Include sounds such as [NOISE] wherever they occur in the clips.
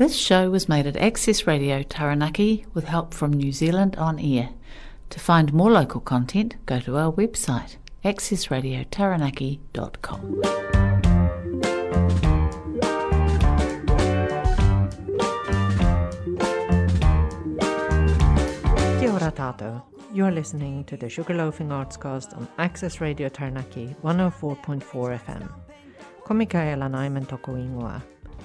This show was made at Access Radio Taranaki with help from New Zealand On Air. To find more local content, go to our website accessradiotaranaki.com. Tātou. You're listening to the Sugarloafing Artscast on Access Radio Taranaki 104.4 FM. Ko Michaela Nyman toko ingoa.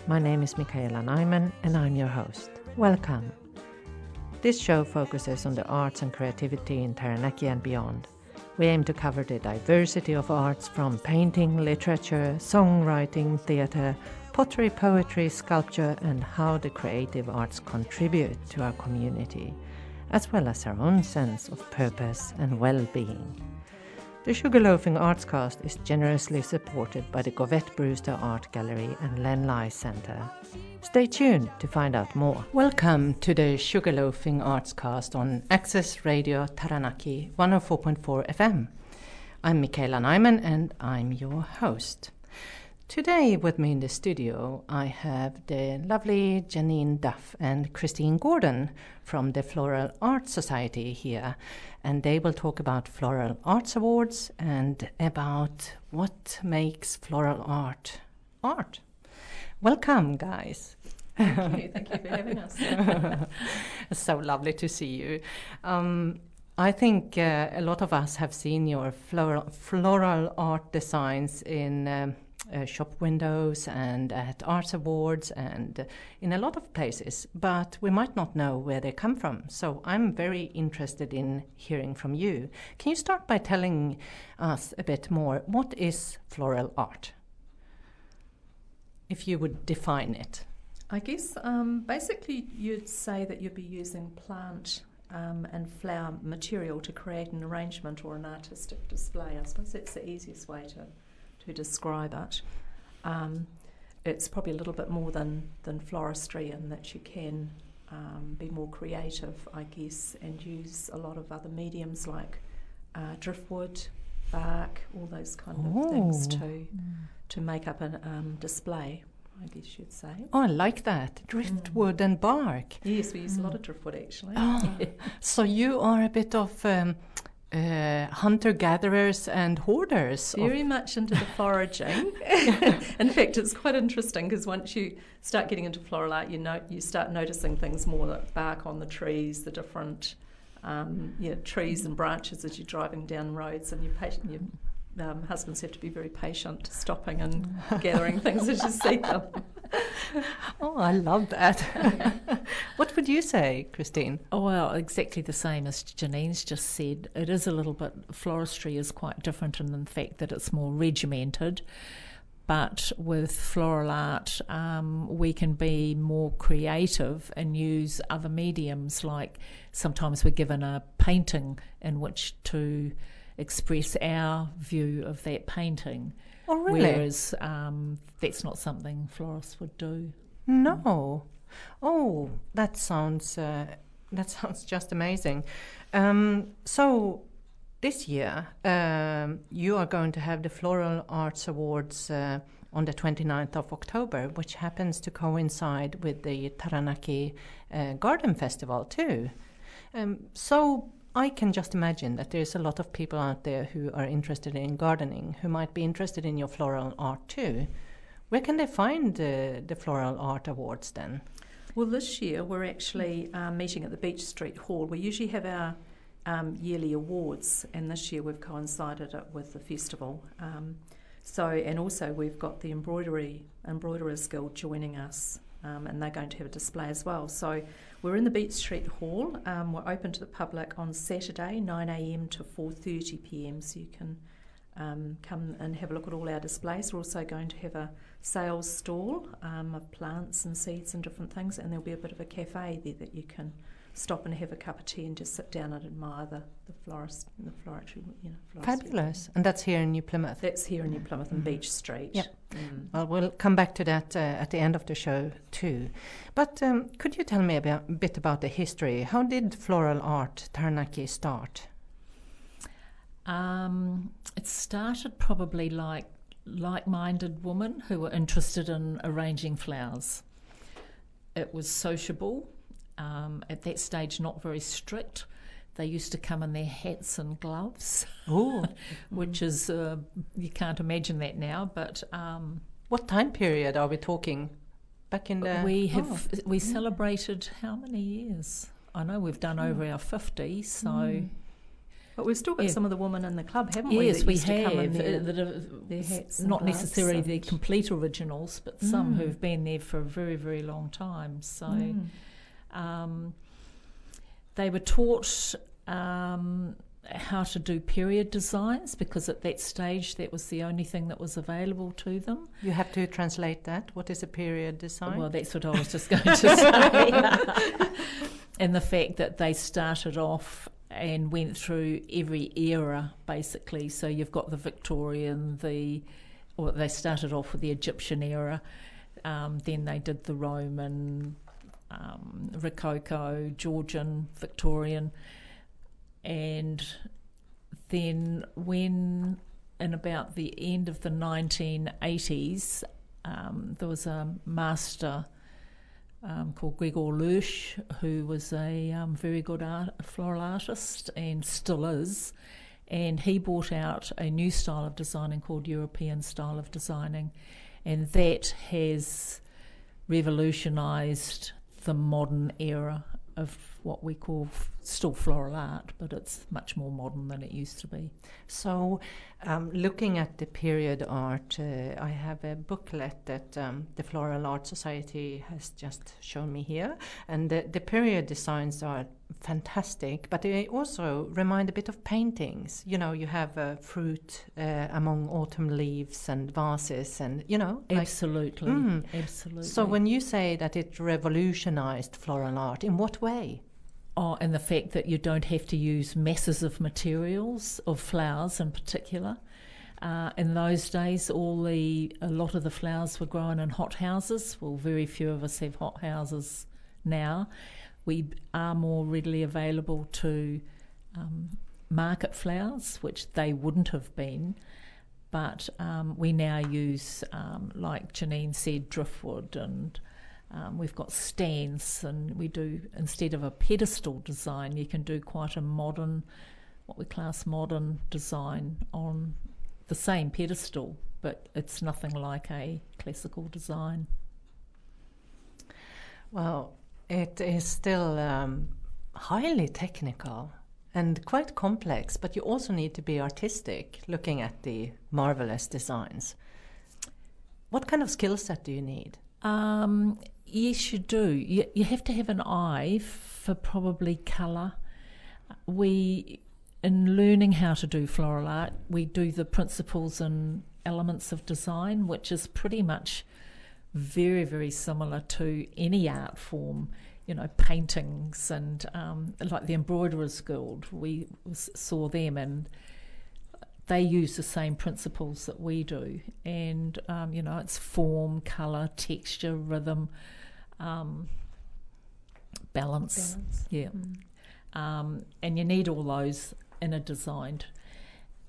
My name is Michaela Nyman and I'm your host. Welcome. This show focuses on the arts and creativity in Taranaki and beyond. We aim to cover the diversity of arts from painting, literature, songwriting, theatre, pottery, poetry, sculpture, and how the creative arts contribute to our community, as well as our own sense of purpose and well being. The Sugarloafing Artscast is generously supported by the Govett Brewster Art Gallery and Len Lye Centre. Stay tuned to find out more. Welcome to the Sugarloafing Artscast on Access Radio Taranaki 104.4 FM. I'm Michaela Nyman and I'm your host. Today, with me in the studio, I have the lovely Janine Duff and Christine Gordon from the Floral Arts Society here, and they will talk about Floral Arts Awards and about what makes floral art art. Welcome, guys. Thank you. Thank you for having us. [LAUGHS] So lovely to see you. Um, I think uh, a lot of us have seen your floral, floral art designs in um, shop windows and at arts awards and uh, in a lot of places, but we might not know where they come from. So I'm very interested in hearing from you. Can you start by telling us a bit more? What is floral art? If you would define it. I guess um, basically you'd say that you'd be using plant um, and flower material to create an arrangement or an artistic display. I suppose that's the easiest way to, to describe it. Um, it's probably a little bit more than, than floristry in that you can um, be more creative, I guess, and use a lot of other mediums like uh, driftwood, bark, all those kind of things Oh. to, to make up a um, display, I guess you'd say. Oh, I like that. Driftwood and bark. Yes, we use a lot of driftwood actually. Oh, [LAUGHS] so you are a bit of um, uh, hunter gatherers and hoarders. of- Very much into the foraging. [LAUGHS] in fact, it's quite interesting because once you start getting into floral art, you know you start noticing things more like bark on the trees, the different um, yeah, trees and branches as you're driving down roads, and your patient, your um, husbands have to be very patient, stopping and [LAUGHS] gathering things as you see them. Oh, I love that. [LAUGHS] what would you say, Christine? Oh, well, exactly the same as Janine's just said. It is a little bit, floristry is quite different in the fact that it's more regimented. But with floral art, um, we can be more creative and use other mediums. Like sometimes we're given a painting in which to express our view of that painting. Oh, really? Whereas um, that's not something florists would do. No. Oh, that sounds uh, that [LAUGHS] sounds just amazing. Um, so this year um, you are going to have the Floral Arts Awards uh, on the 29th of October, which happens to coincide with the Taranaki uh, Garden Festival too. Um, so I can just imagine that there's a lot of people out there who are interested in gardening who might be interested in your floral art too. Where can they find uh, the Floral Art Awards then? Well, this year we're actually um, meeting at the Beach Street Hall. We usually have our um, yearly awards, and this year we've coincided it with the festival. Um, so, and also we've got the embroidery embroiderers guild joining us, um, and they're going to have a display as well. So, we're in the Beach Street Hall. Um, we're open to the public on Saturday, 9 a.m. to 4:30 p.m. So you can um, come and have a look at all our displays. We're also going to have a sales stall um, of plants and seeds and different things, and there'll be a bit of a cafe there that you can stop and have a cup of tea and just sit down and admire the, the florist, the floristry, you know, floristry. Fabulous. And that's here in New Plymouth. That's here in New Plymouth and Beach Street. Yep. Mm. Well, we'll come back to that uh, at the end of the show too. But um, could you tell me about, a bit about the history? How did floral art Taranaki start? Um, it started probably like like-minded women who were interested in arranging flowers. it was sociable. Um, at that stage, not very strict. They used to come in their hats and gloves, Oh, [LAUGHS] which is uh, you can't imagine that now. But um, what time period are we talking? Back in the we Oh. have we celebrated how many years? I know we've done over our fifty, so But we've still got Yeah. some of the women in the club, haven't we? yes, we used come in have uh, that are their hats not necessarily the complete originals, but some Mm. who've been there for a very very long time. So. Um, they were taught um, how to do period designs because at that stage that was the only thing that was available to them. You have to translate that. What is a period design? Well, that's what I was just going to say. [LAUGHS] and the fact that they started off and went through every era basically. So you've got the Victorian, the or they started off with the Egyptian era, um, then they did the Roman, um, Rococo, Georgian, Victorian, and then when in about the end of the 1980s, um, there was a master um, called Gregor Lersch, who was a um, very good art, floral artist and still is. And he brought out a new style of designing called European style of designing, and that has revolutionised the modern era of what we call still floral art, but it's much more modern than it used to be. So, um, looking at the period art, uh, I have a booklet that um, the Floral Art Society has just shown me here, and the, the period designs are fantastic, but they also remind a bit of paintings. You know, you have uh, fruit uh, among autumn leaves and vases, and you know, like. Absolutely, Mm. absolutely. So, when you say that it revolutionized floral art, in what way? Oh, and the fact that you don't have to use masses of materials, of flowers in particular. Uh, in those days, all the a lot of the flowers were grown in hot houses. Well, very few of us have hot houses now. We are more readily available to um, market flowers, which they wouldn't have been. But um, we now use, um, like Janine said, driftwood and um, we've got stands, and we do instead of a pedestal design, you can do quite a modern, what we class modern design on the same pedestal, but it's nothing like a classical design. Well, it is still um, highly technical and quite complex, but you also need to be artistic looking at the marvelous designs. What kind of skill set do you need? Um, yes, you do. You, you have to have an eye for probably colour. We, in learning how to do floral art, we do the principles and elements of design, which is pretty much very, very similar to any art form. You know, paintings and um, like the Embroiderers Guild, we saw them and they use the same principles that we do. And, um, you know, it's form, colour, texture, rhythm, um, balance. Balance. Yeah. Um, and you need all those in a design.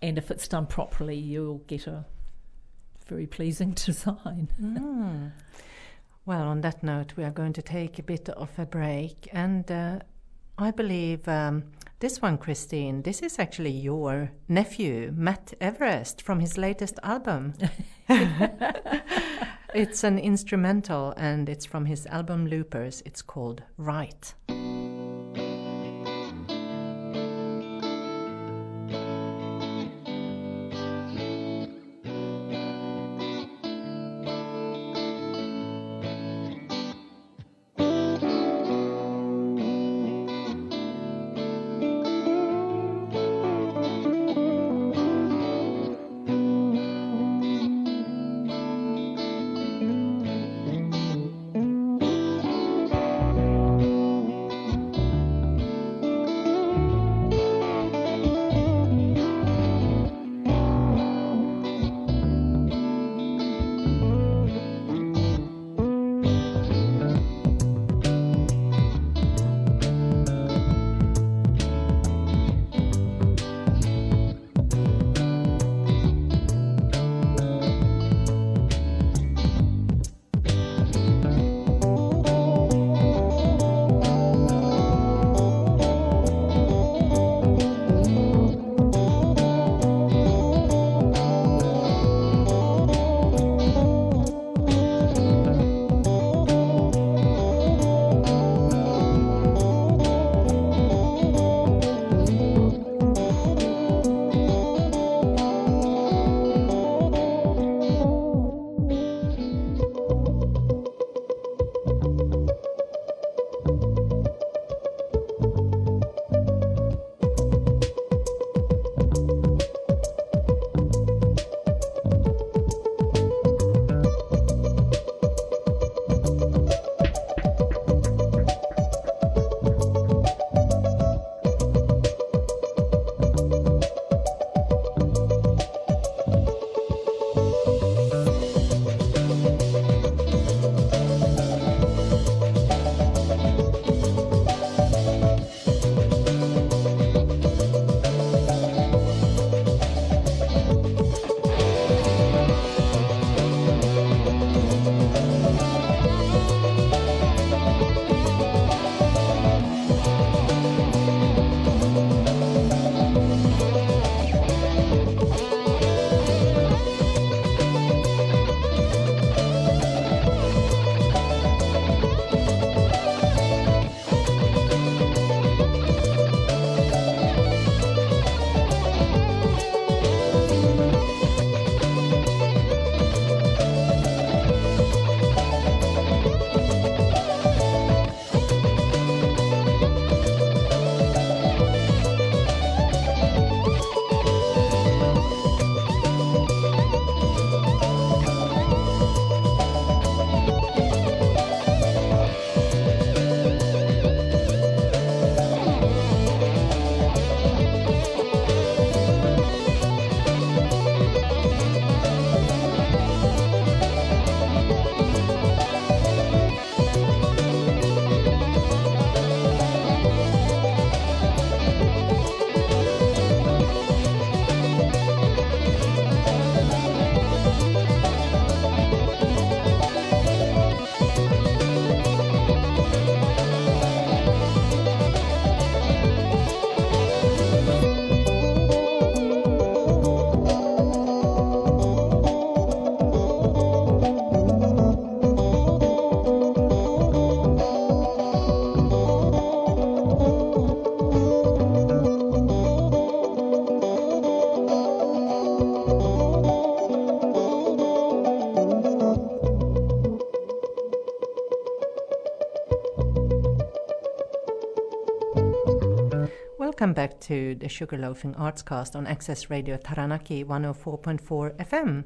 And if it's done properly, you'll get a very pleasing [LAUGHS] design. Mm. Well, on that note, we are going to take a bit of a break. And uh, I believe um, this one, Christine, this is actually your nephew, Matt Everest, from his latest album. [LAUGHS] it's an instrumental and it's from his album Loopers. It's called Right. Back to the Sugarloafing Artscast on Access Radio Taranaki 104.4 FM.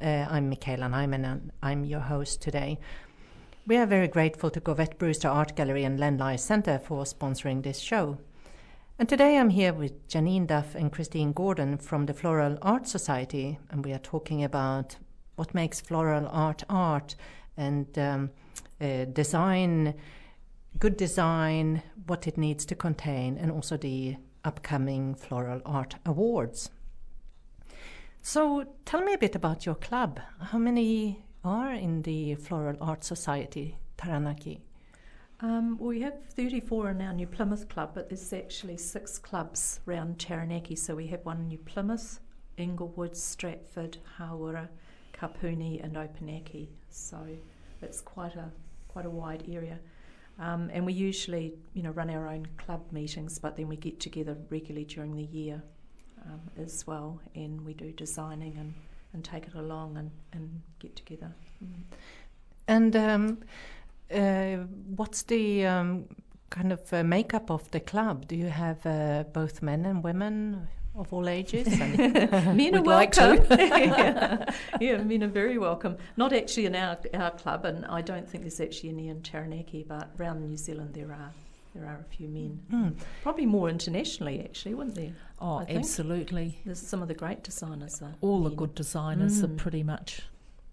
Uh, I'm Michaela Nyman and I'm your host today. We are very grateful to Govett Brewster Art Gallery and Len Lye Center for sponsoring this show. And today I'm here with Janine Duff and Christine Gordon from the Floral Art Society, and we are talking about what makes floral art art and um, uh, design, good design, what it needs to contain, and also the upcoming Floral Art Awards. So tell me a bit about your club. How many are in the Floral Art Society, Taranaki? Um, we have 34 in our New Plymouth club, but there's actually six clubs around Taranaki. So we have one in New Plymouth, Inglewood, Stratford, Hawera, Kapuni, and Opunake. So it's quite a quite a wide area. Um, and we usually, you know, run our own club meetings, but then we get together regularly during the year um, as well, and we do designing and, and take it along and, and get together. Mm. And um, uh, what's the um, kind of uh, makeup of the club? Do you have uh, both men and women of all ages? men [LAUGHS] are welcome. Like [LAUGHS] [LAUGHS] yeah. yeah, men are very welcome. Not actually in our, our club, and I don't think there's actually any in Taranaki, but around New Zealand there are. There are a few men. Mm. Probably more internationally, actually, wouldn't there? Oh, absolutely. There's some of the great designers. Are all men. the good designers mm. are pretty much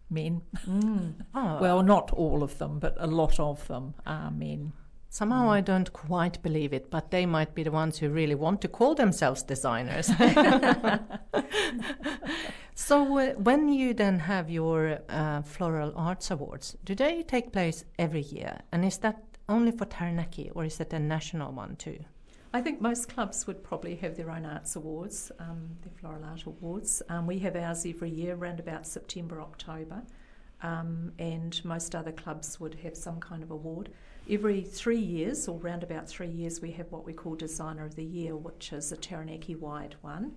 men. Mm. Oh. well, not all of them, but a lot of them are men. Somehow mm. I don't quite believe it, but they might be the ones who really want to call themselves designers. [LAUGHS] [LAUGHS] so, uh, when you then have your uh, Floral Arts Awards, do they take place every year? And is that only for Taranaki or is that a national one too? I think most clubs would probably have their own arts awards, um, their floral art awards. Um, we have ours every year, around about September, October, um, and most other clubs would have some kind of award. Every three years, or round about three years, we have what we call Designer of the Year, which is a Taranaki wide one.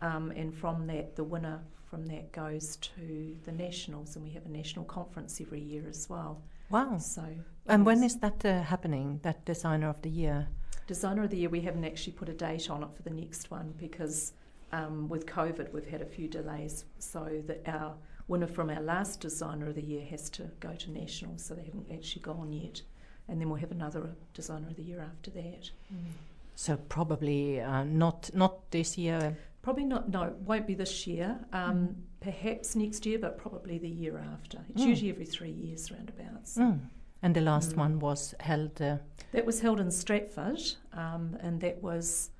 Um, and from that, the winner from that goes to the nationals, and we have a national conference every year as well. Wow! So, and when is that uh, happening? That Designer of the Year? Designer of the Year, we haven't actually put a date on it for the next one because um, with COVID we've had a few delays, so that our winner from our last Designer of the Year has to go to nationals, so they haven't actually gone yet. And then we'll have another Designer of the Year after that. Mm. So probably uh, not not this year. Probably not. No, won't be this year. Um, mm. Perhaps next year, but probably the year after. It's mm. usually every three years, roundabouts. Mm. And the last mm. one was held. Uh, that was held in Stratford, um, and that was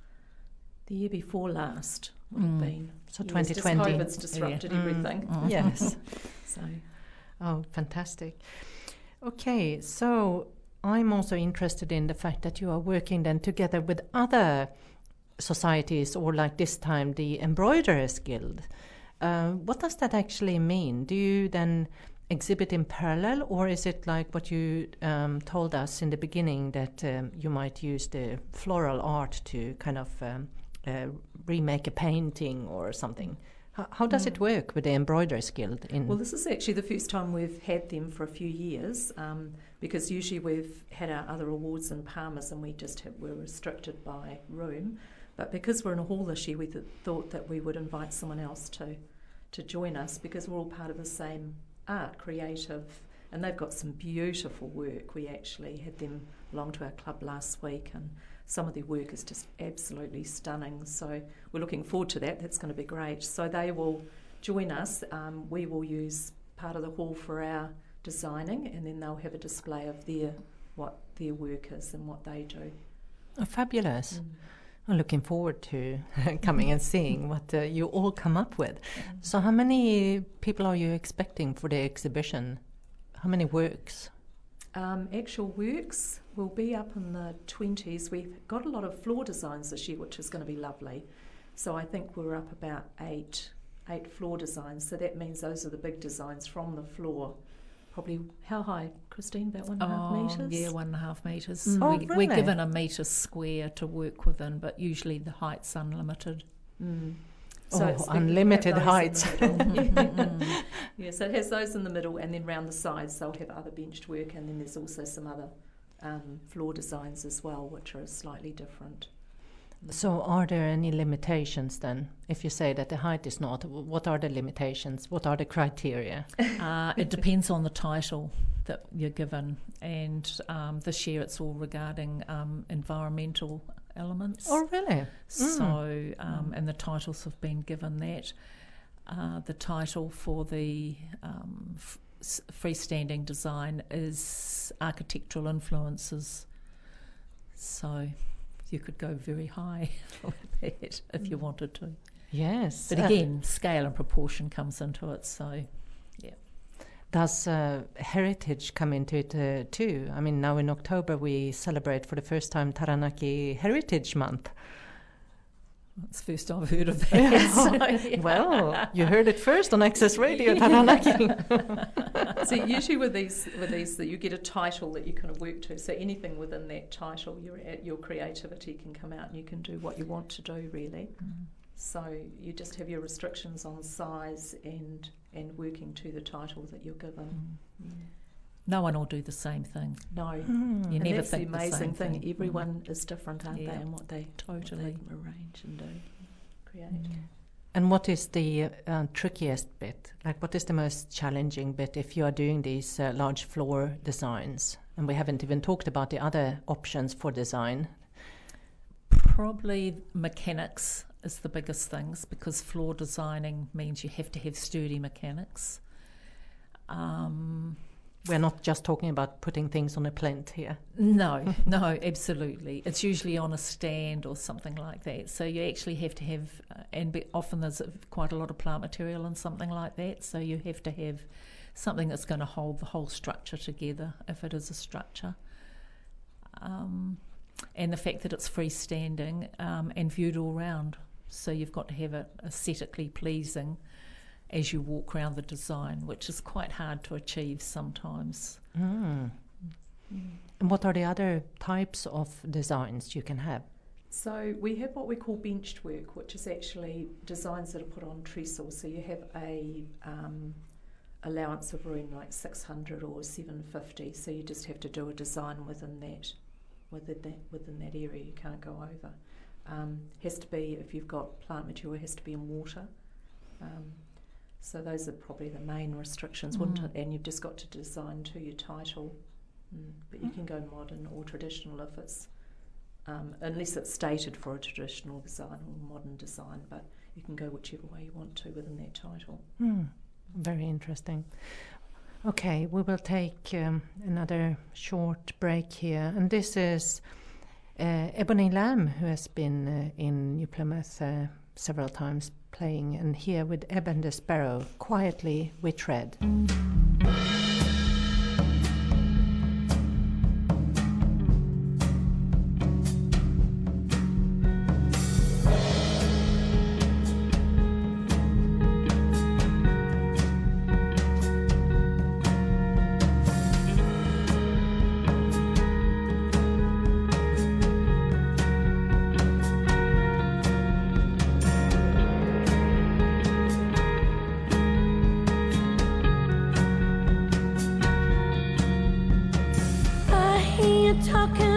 the year before last. Would mm. have been so yes, 2020. COVID's disrupted yeah. everything. [LAUGHS] [LAUGHS] Mm. Yes. so, oh, fantastic. Okay, so I'm also interested in the fact that you are working then together with other societies, or like this time the Embroiderers Guild. Uh, what does that actually mean? Do you then exhibit in parallel, or is it like what you um, told us in the beginning that um, you might use the floral art to kind of um, uh, remake a painting or something? How, does it work with the Embroiderers Guild? In well, this is actually the first time we've had them for a few years um, because usually we've had our other awards in Palmer's and we just have, were restricted by room. But because we're in a hall this year, we th- thought that we would invite someone else to to join us because we're all part of the same art, creative, and they've got some beautiful work. We actually had them along to our club last week, and some of their work is just absolutely stunning. So we're looking forward to that. That's going to be great. So they will join us. Um, we will use part of the hall for our designing, and then they'll have a display of their what their work is and what they do. Oh, fabulous. Mm. I'm looking forward to [LAUGHS] coming and seeing what uh, you all come up with. So, how many people are you expecting for the exhibition? How many works? Um, actual works will be up in the 20s. We've got a lot of floor designs this year, which is going to be lovely. So, I think we're up about eight eight floor designs. So that means those are the big designs from the floor probably how high, Christine? About one and a half oh, metres? Yeah, one and a half metres. Mm. Oh, we, really? We're given a metre square to work within, but usually the height's unlimited. Mm. So oh, unlimited heights. [LAUGHS] [LAUGHS] yeah, so it has those in the middle, and then round the sides they'll have other benched work, and then there's also some other um, floor designs as well, which are slightly different. So, are there any limitations then? If you say that the height is not, what are the limitations? What are the criteria? [LAUGHS] Uh, it depends on the title that you're given, and um, this year it's all regarding um, environmental elements. Oh, really? So, um, and the titles have been given that. Uh, the title for the um, f- s- freestanding design is architectural influences. So, you could go very high [LAUGHS] with that if you wanted to. Yes. But Uh, again, scale and proportion comes into it. So, yeah. Does uh, heritage come into it uh, too? I mean, now in October we celebrate for the first time Taranaki Heritage Month. It's the first I've heard of [LAUGHS] that. so, [LAUGHS] yeah. Well, you heard it first on Access Radio [LAUGHS] Taranaki. so usually with these with these that you get a title that you kind of work to. So anything within that title, your your creativity can come out and you can do what you want to do really. Mm. So you just have your restrictions on size and and working to the title that you're given. Mm. No one will do the same thing. No. Hmm. You and never that's the think the amazing same thing. thing. Mm. Everyone is different, aren't Yeah. they? And what they what Totally. they arrange and do, create. And what is the uh, trickiest bit? Like, what is the most challenging bit if you are doing these uh, large floor designs? And we haven't even talked about the other options for design. Probably mechanics is the biggest things because floor designing means you have to have sturdy mechanics. Um, We're not just talking about putting things on a plant here. no, [LAUGHS] no, absolutely. It's usually on a stand or something like that. So you actually have to have, uh, and be, often there's quite a lot of plant material and something like that. So you have to have something that's going to hold the whole structure together if it is a structure. Um, and the fact that it's freestanding um, and viewed all round. So you've got to have it aesthetically pleasing as you walk around the design, which is quite hard to achieve sometimes. Mm. And what are the other types of designs you can have? So we have what we call benched work, which is actually designs that are put on trestles. So you have a um, allowance of room like 600 or 750. So you just have to do a design within that, within that, within that area. You can't go over. Um, has to be if you've got plant material, it has to be in water. Um, so those are probably the main restrictions, wouldn't Mm. it? And you've just got to design to your title. Mm. But you can go modern or traditional if it's um, unless it's stated for a traditional design or modern design, but you can go whichever way you want to within that title. Hmm. Very interesting. Okay, we will take um, another short break here. And this is uh, Ebony Lamb, who has been uh, in New Plymouth uh, several times playing, and here with Eb and Sparrow, Quietly We Tread. Talking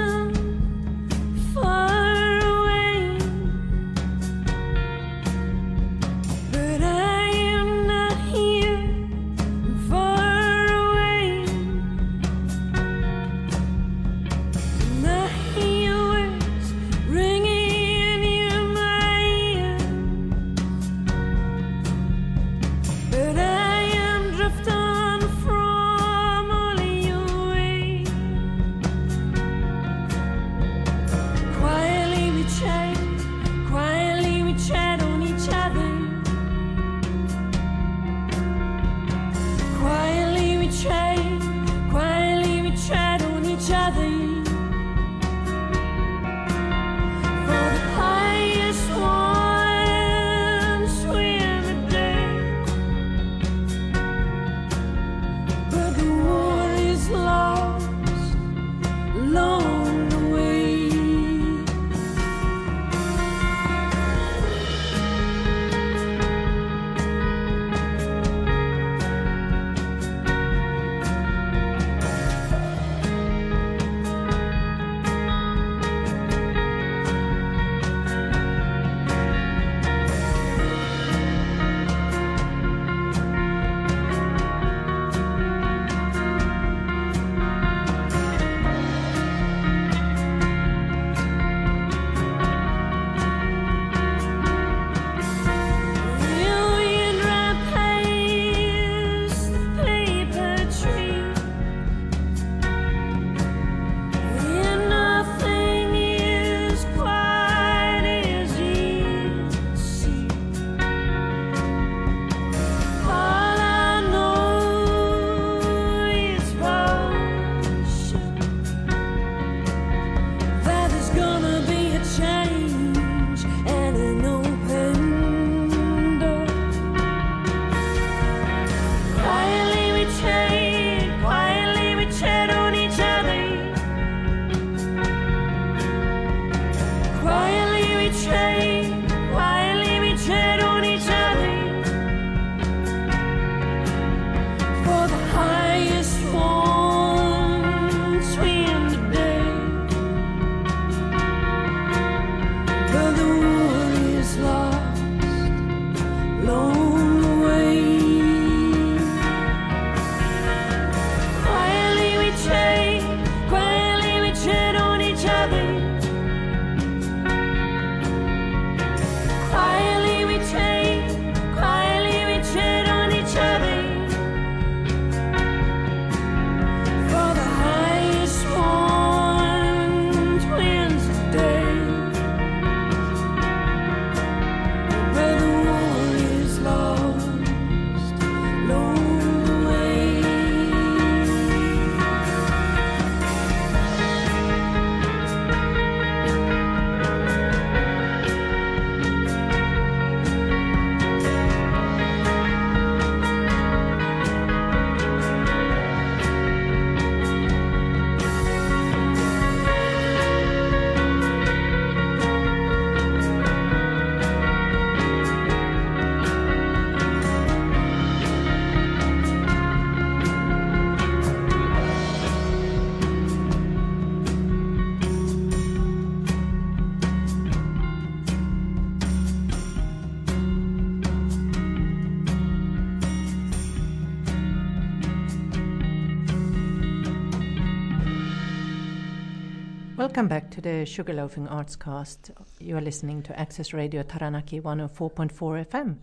Welcome back to the Sugarloafing Arts Cast. You are listening to Access Radio Taranaki 104.4 FM.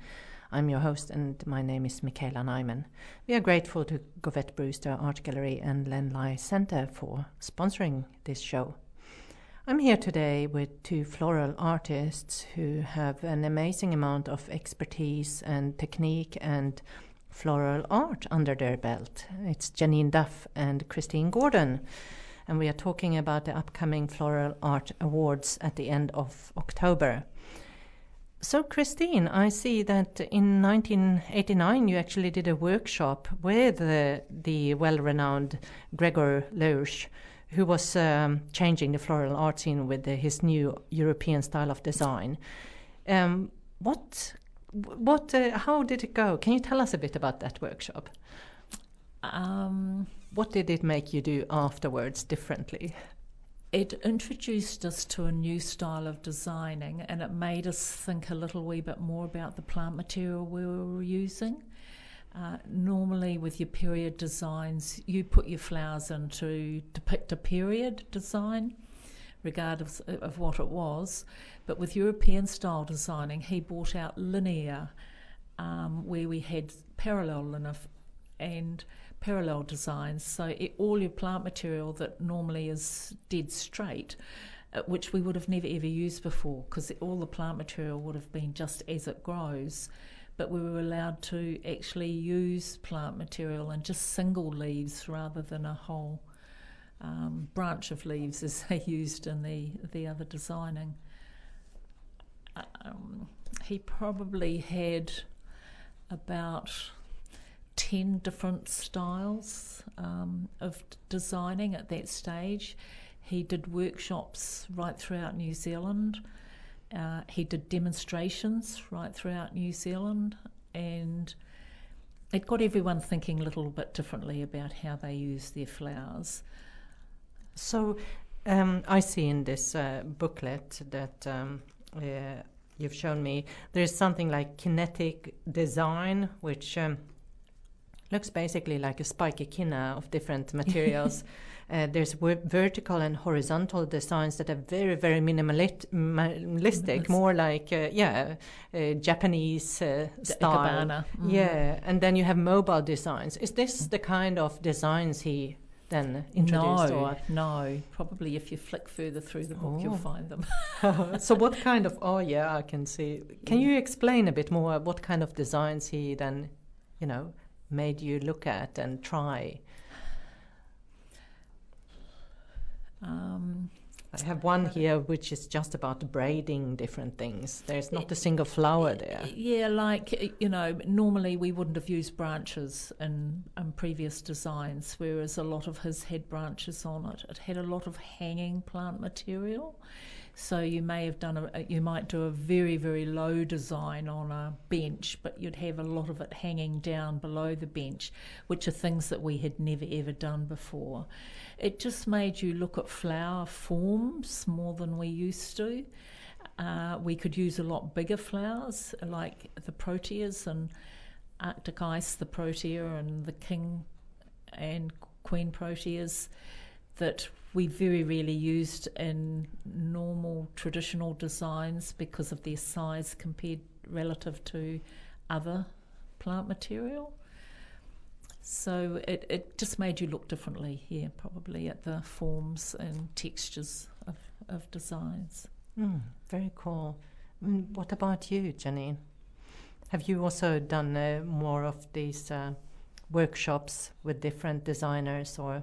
I'm your host, and my name is Michaela Nyman. We are grateful to Govett Brewster Art Gallery and Len Lye Center for sponsoring this show. I'm here today with two floral artists who have an amazing amount of expertise and technique and floral art under their belt. It's Janine Duff and Christine Gordon and we are talking about the upcoming Floral Art Awards at the end of October. So, Christine, I see that in 1989 you actually did a workshop with uh, the well renowned Gregor Lersch, who was um, changing the floral art scene with uh, his new European style of design. Um, what, what, uh, how did it go? Can you tell us a bit about that workshop? Um, What did it make you do afterwards differently? it introduced us to a new style of designing and it made us think a little wee bit more about the plant material we were using. Uh, normally, with your period designs, you put your flowers in to depict a period design, regardless of what it was. But with European style designing, he brought out linear, um, where we had parallel linear and parallel designs. So it, all your plant material that normally is dead straight, uh, which we would have never ever used before, because all the plant material would have been just as it grows. But we were allowed to actually use plant material and just single leaves rather than a whole um, branch of leaves as [LAUGHS] they used in the the other designing. Um, he probably had about 10 different styles um, of designing at that stage. He did workshops right throughout New Zealand. Uh, he did demonstrations right throughout New Zealand, and it got everyone thinking a little bit differently about how they use their flowers. So, um, I see in this uh, booklet that um, uh, you've shown me there's something like kinetic design, which um, looks basically like a spiky kinna of different [LAUGHS] materials. uh, there's ver- vertical and horizontal designs that are very, very minimalistic, more like, uh, yeah, uh, Japanese uh, style. Mm. Yeah, and then you have mobile designs. Is this the kind of designs he then introduced? No, or- no. Probably if you flick further through the book, Oh. you'll find them. [LAUGHS] so what [LAUGHS] kind of oh yeah i can see can you explain a bit more what kind of designs he then you know made you look at and try? Um, i have one here which is just about braiding different things. There's not a single flower there. Yeah, like you know, normally we wouldn't have used branches in, in previous designs, whereas a lot of his had branches on it. It had a lot of hanging plant material, so you may have done a you might do a very very low design on a bench, but you'd have a lot of it hanging down below the bench, which are things that we had never ever done before. It just made you look at flower forms more than we used to. Uh, we could use a lot bigger flowers like the proteas and Arctic ice, the protea and the king and queen proteas that we very rarely used in normal traditional designs because of their size compared relative to other plant material. So it, it just made you look differently here, probably at the forms and textures of, of designs. Hmm, very cool Mm, what about you janine have you also done uh, more of these uh, workshops with different designers or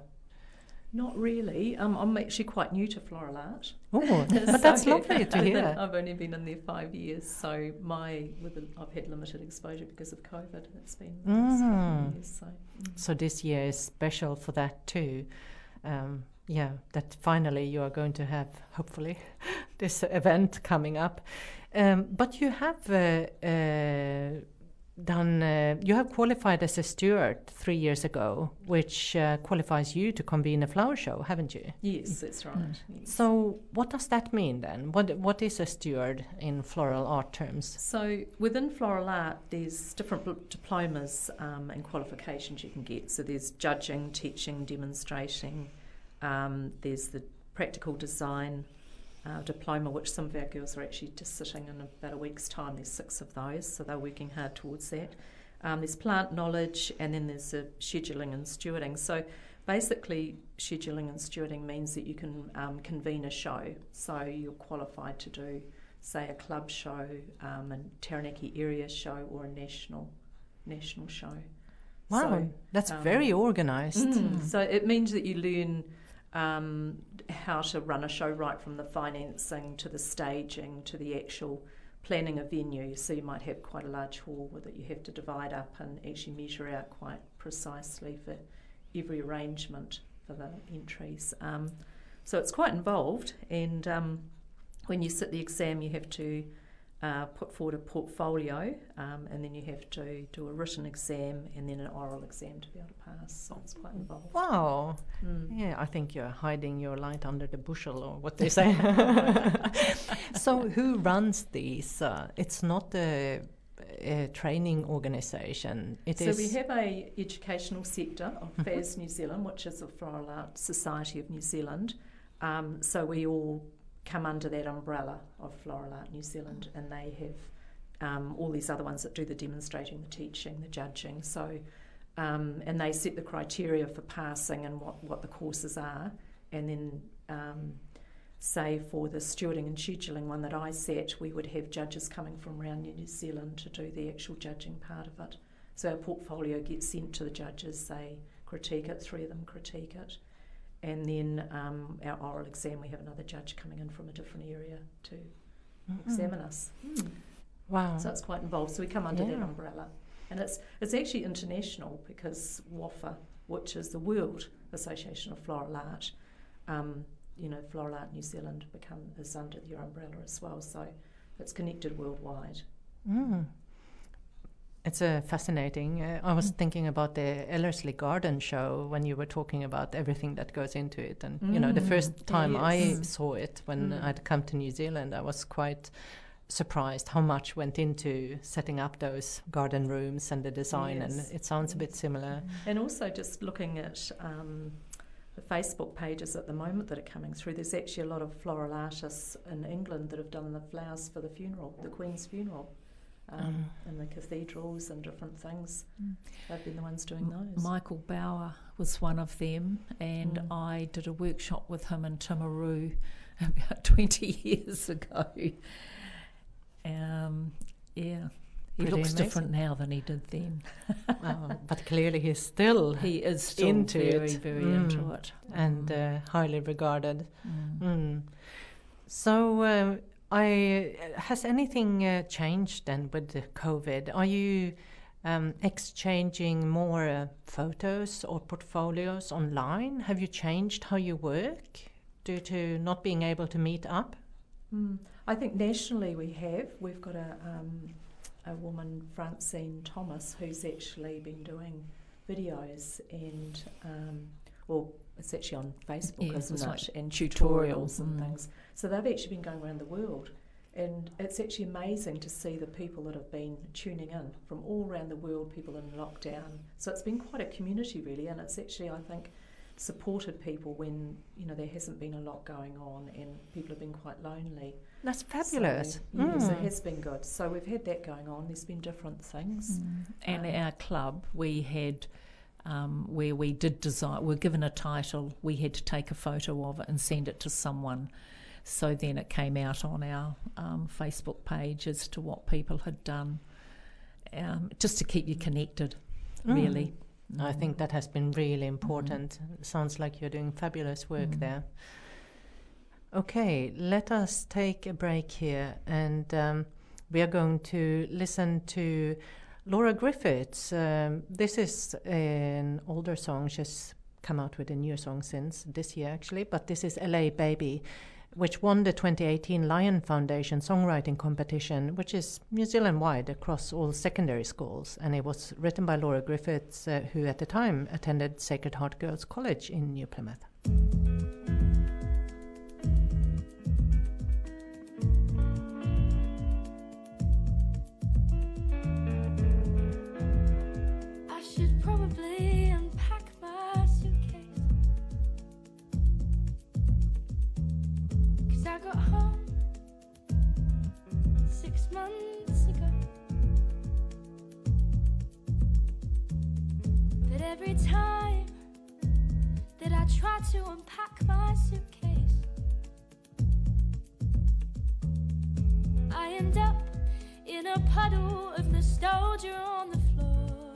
Not really. Um, I'm actually quite new to floral art. oh [LAUGHS] but that's So- lovely to [LAUGHS] hear I've only been in there five years, so my with the, I've had limited exposure because of COVID. It's been the last couple Mhm. years, so mm. So this year is special for that too. Um, yeah, that finally you are going to have, hopefully, [LAUGHS] this event coming up. Um, but you have uh, uh, done, uh, you have qualified as a steward three years ago, which uh, qualifies you to convene a flower show, haven't you? yes, that's right. Yes. So what does that mean then? What What is a steward in floral art terms? So within floral art, there's different bl- diplomas um, and qualifications you can get. So there's judging, teaching, demonstrating. Um, there's the practical design uh, diploma, which some of our girls are actually just sitting in about a week's time. There's six of those, so they're working hard towards that. Um, there's plant knowledge, and then there's the scheduling and stewarding. So basically, scheduling and stewarding means that you can um, convene a show. So you're qualified to do, say, a club show, um, a Taranaki area show, or a national national show. Wow, So, that's um, very organized. Mm, So it means that you learn um, how to run a show right from the financing to the staging to the actual planning a venue. So you might have quite a large hall that you have to divide up and actually measure out quite precisely for every arrangement for the entries. Um, so it's quite involved, and um, when you sit the exam, you have to uh, put forward a portfolio, um, and then you have to do a written exam and then an oral exam to be able to pass. So it's quite involved. Wow. Mm. Yeah, I think you're hiding your light under the bushel, or what they [LAUGHS] say. [LAUGHS] so, who runs these? Uh, it's not a, a training organization. It so we have a educational sector of FAS New Zealand, which is the Floral Art Society of New Zealand. Um, so we all come under that umbrella of Floral Art New Zealand, and they have um, all these other ones that do the demonstrating, the teaching, the judging. So, um, and they set the criteria for passing and what, what the courses are, and then. Um, say for the stewarding and scheduling one that I set, we would have judges coming from around New Zealand to do the actual judging part of it. So our portfolio gets sent to the judges, they critique it, three of them critique it. And then um, our oral exam, we have another judge coming in from a different area to Mhm. examine us. Wow. So it's quite involved. So we come under that umbrella. And it's, it's actually international because WAFA, which is the World Association of Floral Art, um, you know, Floral Art New Zealand become is under your umbrella as well. So it's connected worldwide. Mm. It's uh, fascinating. Uh, I was thinking about the Ellerslie Garden show when you were talking about everything that goes into it. And, you know, the Mm, first time I yes. saw it when Mm. I'd come to New Zealand, I was quite surprised how much went into setting up those garden rooms and the design. Yes. And it sounds a bit similar. And also just looking at um, the Facebook pages at the moment that are coming through, there's actually a lot of floral artists in England that have done the flowers for the funeral, the Queen's funeral, um, in the cathedrals and different things. Mm. They've been the ones doing those. Michael Bauer was one of them, and Mm. I did a workshop with him in Timaru [LAUGHS] about 20 [LAUGHS] years ago. Um, yeah, he Pretty looks amazing. different now than he did then. Wow. But clearly he's still [LAUGHS] He is still Into very, it. very Mm. into it. and Mm. uh, highly regarded. Mm. Mm. So, um, I has anything uh, changed then with the COVID? Are you um, exchanging more uh, photos or portfolios online? Have you changed how you work due to not being able to meet up? Mm. I think nationally we have. We've got a, um, a woman, Francine Thomas, who's actually been doing videos and, um, well, it's actually on Facebook, Yeah, isn't it? like and tutorials, and mm. things. So they've actually been going around the world. And it's actually amazing to see the people that have been tuning in from all around the world, people in lockdown. So it's been quite a community, really, and it's actually, I think, supported people when you know there hasn't been a lot going on and people have been quite lonely. That's fabulous. So, yes, Mm. it has been good. So we've had that going on. There's been different things. Mm. And Um, our club, we had um, where we did design, we were given a title, we had to take a photo of it and send it to someone. So then it came out on our um, Facebook page as to what people had done, um, just to keep you connected, Mm. really. I think that has been really important. Sounds like you're doing fabulous work Mm. there. Okay, let us take a break here, and um, we are going to listen to Laura Griffiths. Um, this is an older song. She's come out with a new song since this year, actually, but this is LA Baby. Which won the 2018 Lion Foundation songwriting competition, which is New Zealand wide across all secondary schools. And it was written by Laura Griffiths, uh, who at the time attended Sacred Heart Girls College in New Plymouth. Every time that I try to unpack my suitcase, I end up in a puddle of nostalgia on the floor.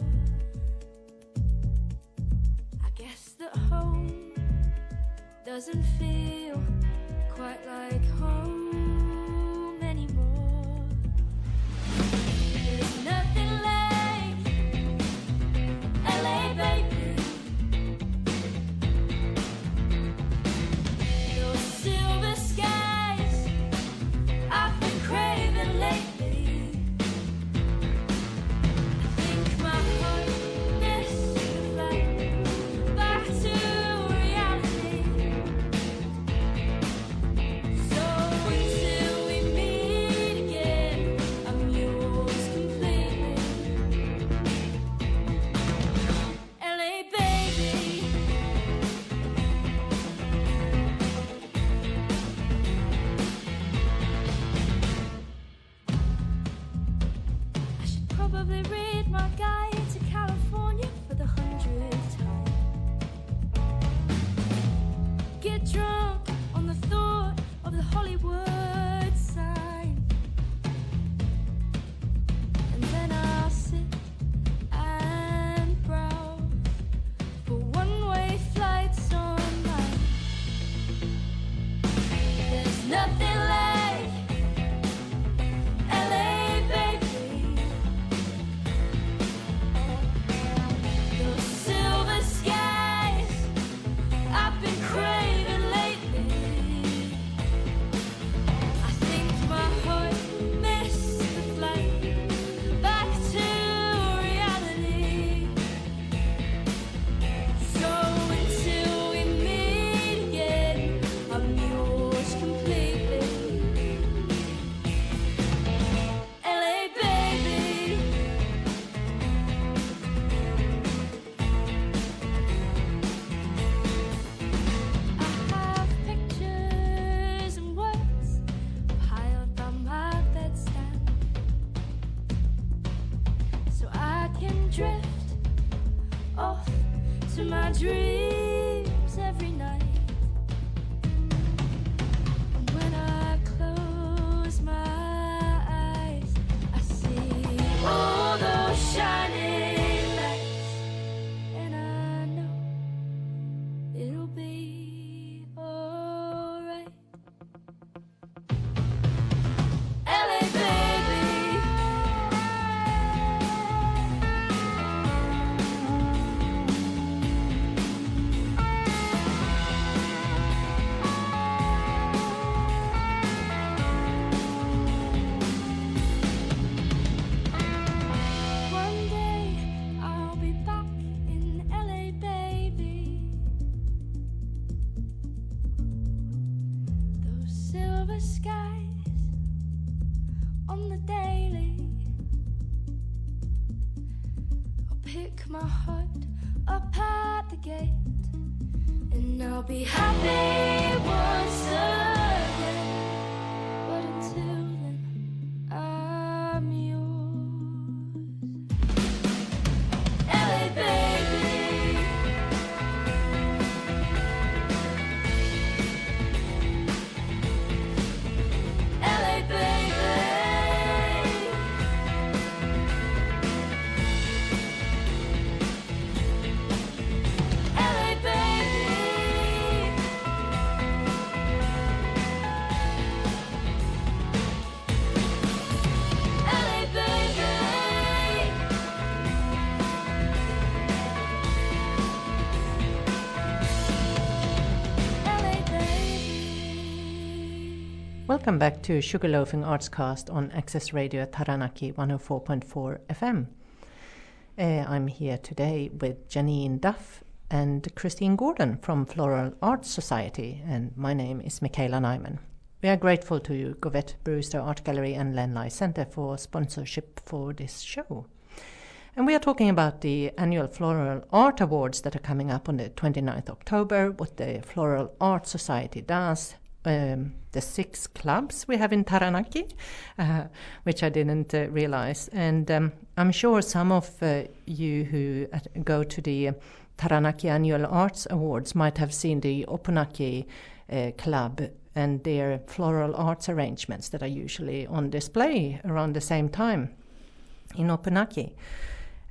I guess that home doesn't feel quite like home drift off to my dreams Welcome back to Sugarloafing Artscast on Access Radio Taranaki 104.4 FM. Uh, I'm here today with Janine Duff and Christine Gordon from Floral Arts Society, and my name is Michaela Nyman. We are grateful to Govett Brewster Art Gallery and Len Lye Center for sponsorship for this show. And we are talking about the annual Floral Art Awards that are coming up on the 29th October, what the Floral Art Society does, um, the six clubs we have in Taranaki, uh, which I didn't uh, realize. And um, I'm sure some of uh, you who uh, go to the Taranaki Annual Arts Awards might have seen the Opunake uh, Club and their floral arts arrangements that are usually on display around the same time in Opunake.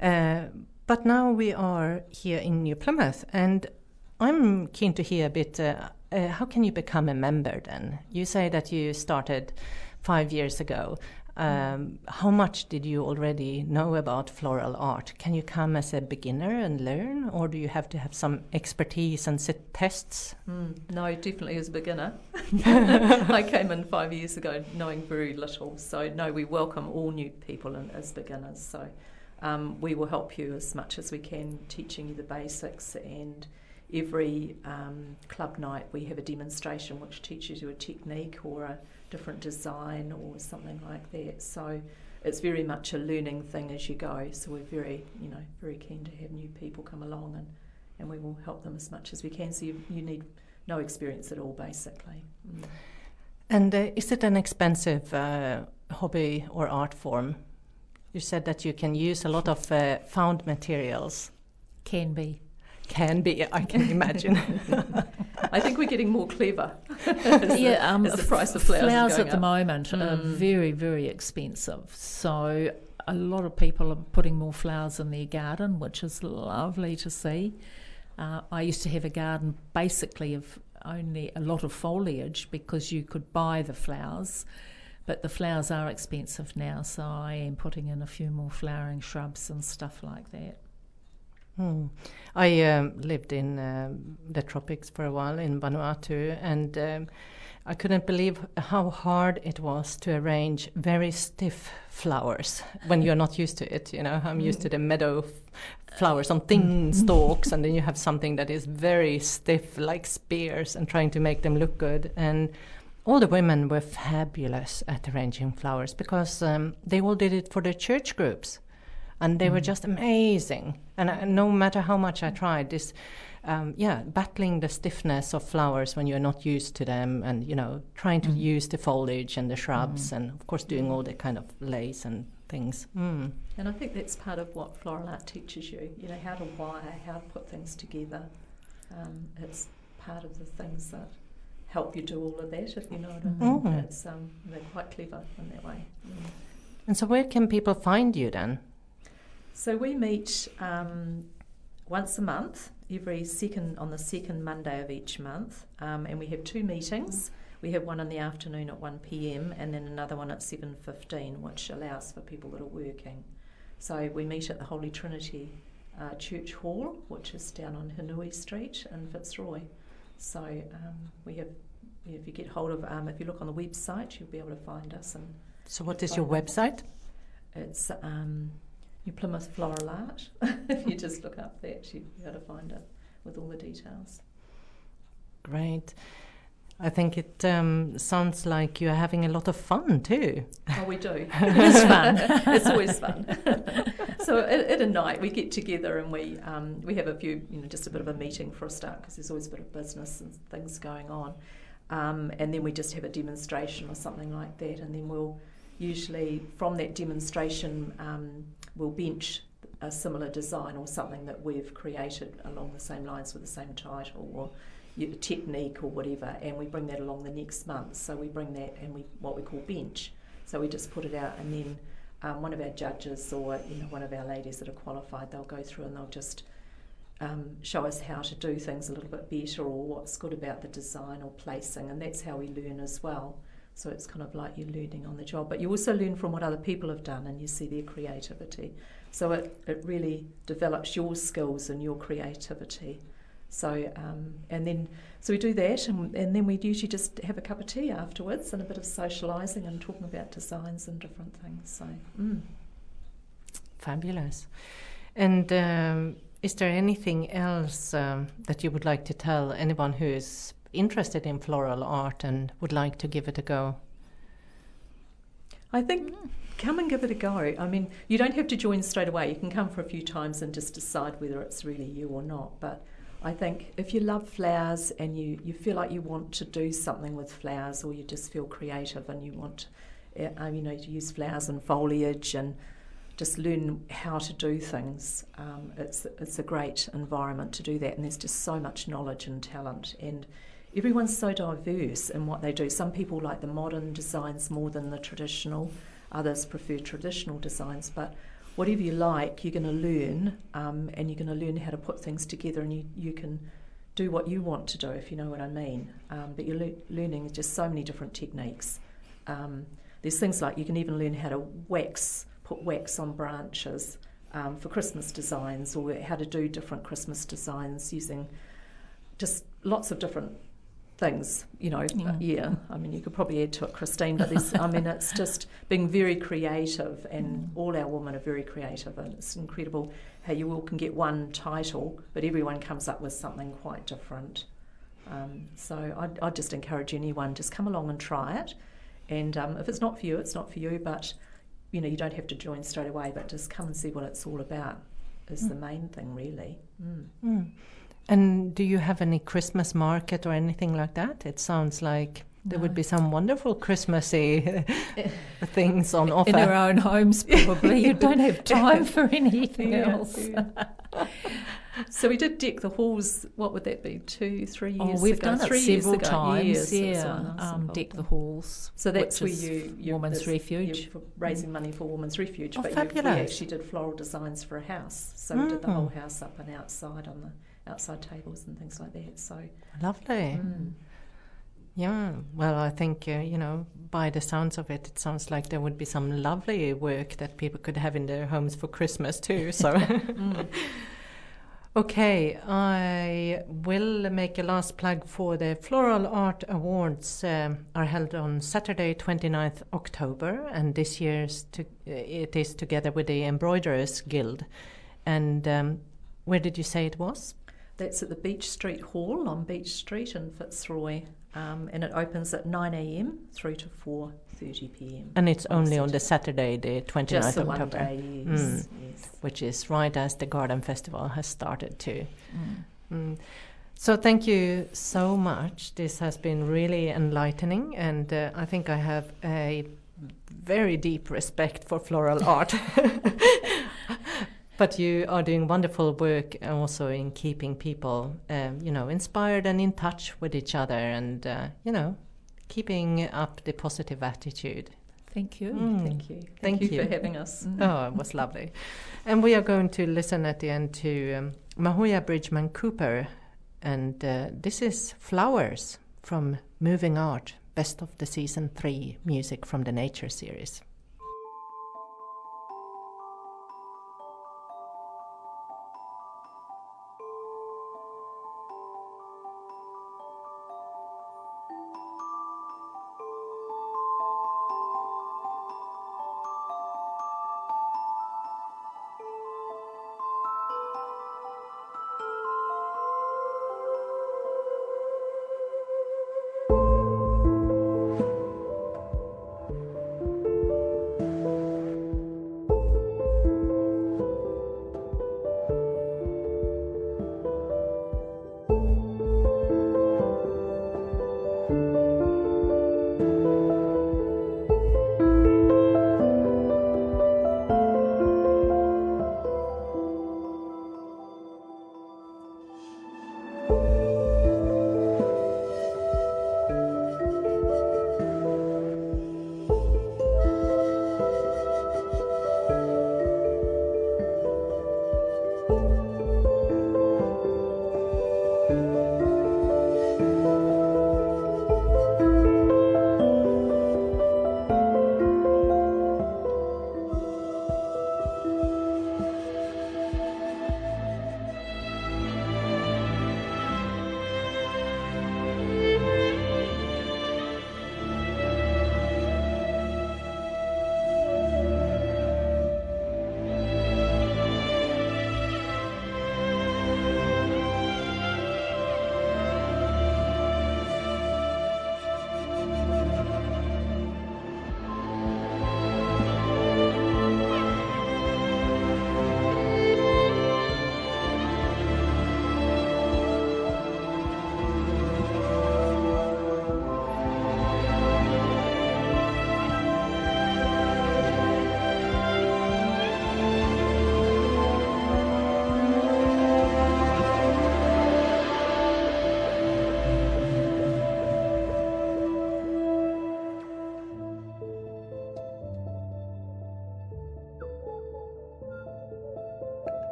Uh, but now we are here in New Plymouth, and I'm keen to hear a bit. Uh, how can you become a member then? You say that you started five years ago. Um, how much did you already know about floral art? Can you come as a beginner and learn, or do you have to have some expertise and sit tests? Mm, no, definitely as a beginner. [LAUGHS] I came in five years ago knowing very little, so no, we welcome all new people in, as beginners. So um, we will help you as much as we can, teaching you the basics. And every um, club night we have a demonstration which teaches you a technique or a different design or something like that. So it's very much a learning thing as you go. So we're very, you know, very keen to have new people come along and, and we will help them as much as we can. So you, you need no experience at all, basically. Mm. And uh, is it an expensive uh, hobby or art form? You said that you can use a lot of uh, found materials. Can be. Can be, I can [LAUGHS] imagine. [LAUGHS] I think we're getting more clever. [LAUGHS] yeah, um, the, price of flowers, flowers at up. the moment mm. are very, very expensive. So a lot of people are putting more flowers in their garden, which is lovely to see. Uh, I used to have a garden basically of only a lot of foliage because you could buy the flowers, but the flowers are expensive now, so I am putting in a few more flowering shrubs and stuff like that. Hmm. I um, lived in uh, the tropics for a while in Vanuatu, and um, I couldn't believe how hard it was to arrange very stiff flowers when you're not used to it. You know, I'm used to the meadow f- flowers on thin [LAUGHS] stalks, and then you have something that is very stiff, like spears, and trying to make them look good. And all the women were fabulous at arranging flowers because um, they all did it for their church groups and they mm. were just amazing. And I, no matter how much I tried, this, um, yeah, battling the stiffness of flowers when you're not used to them, and you know, trying to mm. use the foliage and the shrubs, mm. and of course doing all the kind of lace and things. Mm. And I think that's part of what floral art teaches you. You know, how to wire, how to put things together. Um, it's part of the things that help you do all of that, if you know what I mean. Mm. It's, um, they're quite clever in that way. Mm. And so, where can people find you then? So we meet um, once a month, every second on the second Monday of each month, um, and we have two meetings. We have one in the afternoon at one pm, and then another one at seven fifteen, which allows for people that are working. So we meet at the Holy Trinity uh, Church Hall, which is down on Hinui Street in Fitzroy. So um, we have, if you get hold of, um, if you look on the website, you'll be able to find us. And so, what is your website? It's um, your Plymouth Floral Art. [LAUGHS] if you just look up that, you'll be able to find it with all the details. Great. I think it um, sounds like you're having a lot of fun too. Oh, we do. [LAUGHS] it is fun. it's always fun. [LAUGHS] so at, at, a night we get together and we um, we have a few, you know, just a bit of a meeting for a start because there's always a bit of business and things going on, um, and then we just have a demonstration or something like that, and then we'll usually from that demonstration um, we'll bench a similar design or something that we've created along the same lines with the same title or technique or whatever, and we bring that along the next month. So we bring that and we what we call bench. So we just put it out, and then um, one of our judges or you know one of our ladies that are qualified, they'll go through and they'll just um, show us how to do things a little bit better or what's good about the design or placing, and that's how we learn as well. So it's kind of like you're learning on the job, but you also learn from what other people have done and you see their creativity. So it, it really develops your skills and your creativity. So um, and then so we do that, and, and then we usually just have a cup of tea afterwards and a bit of socialising and talking about designs and different things. So mm. fabulous. And um, is there anything else um, that you would like to tell anyone who is interested in floral art and would like to give it a go? I think come and give it a go. I mean, you don't have to join straight away. You can come for a few times and just decide whether it's really you or not. But I think if you love flowers and you, you feel like you want to do something with flowers or you just feel creative and you want uh, you know, to use flowers and foliage and just learn how to do things, um, it's, it's a great environment to do that. And there's just so much knowledge and talent. And everyone's so diverse in what they do. Some people like the modern designs more than the traditional, others prefer traditional designs. But whatever you like, you're going to learn, um, and you're going to learn how to put things together, and you, you can do what you want to do, if you know what I mean. Um, but you're le- learning just so many different techniques. Um, there's things like you can even learn how to wax, put wax on branches um, for Christmas designs, or how to do different Christmas designs using just lots of different things, you know, yeah. yeah. I mean, you could probably add to it, Christine, but this, I mean, it's just being very creative, and mm. all our women are very creative, and it's incredible how you all can get one title, but everyone comes up with something quite different. Um, so I'd, I'd, just encourage anyone, just come along and try it. And um, if it's not for you, it's not for you, but, you know, you don't have to join straight away, but just come and see what it's all about is mm. the main thing, really. Mm. And do you have any Christmas market or anything like that? It sounds like there would be some wonderful Christmassy [LAUGHS] things on offer. In our own homes, probably. you don't have [LAUGHS] time for anything yeah, else. Yeah. [LAUGHS] so we did deck the halls, what would that be, two, three oh, years oh, we've ago? done three it several years times, yeah. Um, deck the halls. So that's where you, you Women's Refuge. raising money for Women's Refuge. Oh, but fabulous. we actually did floral designs for a house. So mm. we did the whole mm. house up and outside on the outside tables and things like that. So lovely. Mm. Yeah, well, I think, uh, you know, by the sounds of it, it sounds like there would be some lovely work that people could have in their homes for Christmas too. [LAUGHS] So, mm. okay, I will make a last plug for the Floral Art Awards um, are held on Saturday, 29th October, and this year's to, it is together with the Embroiderers Guild. And um, where did you say it was? That's at the Beach Street Hall on Beach Street in Fitzroy, um, and it opens at 9 a.m. through to 4:30 p.m. And it's on only on the Saturday, the 29th Just the October, one day, yes, mm. yes. which is right as the Garden Festival has started too. Mm. Mm. So thank you so much. This has been really enlightening, and uh, I think I have a very deep respect for floral art. [LAUGHS] But you are doing wonderful work also in keeping people, um, you know, inspired and in touch with each other, and uh, you know, keeping up the positive attitude. Thank you. Mm. Thank you. Thank, Thank you, you, for having us. [LAUGHS] Oh, it was lovely. And we are going to listen at the end to um, Mahoya Bridgman Cooper, and uh, this is Flowers from Moving Art, Best of the Season 3 music from the Nature series.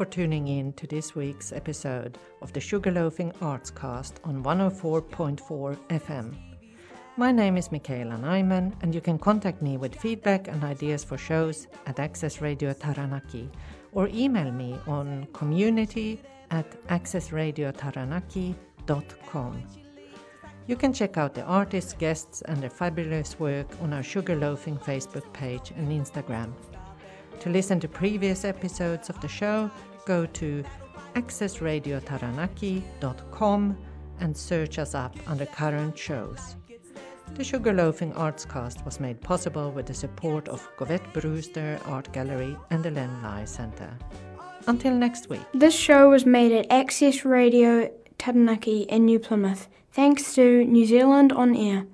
For tuning in to this week's episode of the Sugarloafing Artscast on 104.4 FM. My name is Michaela Nyman, and you can contact me with feedback and ideas for shows at Access Radio Taranaki or email me on community at accessradiotaranaki.com. You can check out the artists, guests, and their fabulous work on our Sugarloafing Facebook page and Instagram. To listen to previous episodes of the show, go to accessradiotaranaki.com and search us up under current shows. The Sugarloafing Artscast was made possible with the support of Govett Brewster Art Gallery and the Len Lye Centre. Until next week. This show was made at Access Radio Taranaki in New Plymouth, thanks to New Zealand On Air.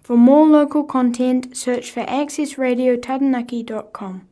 For more local content, search for accessradiotaranaki.com.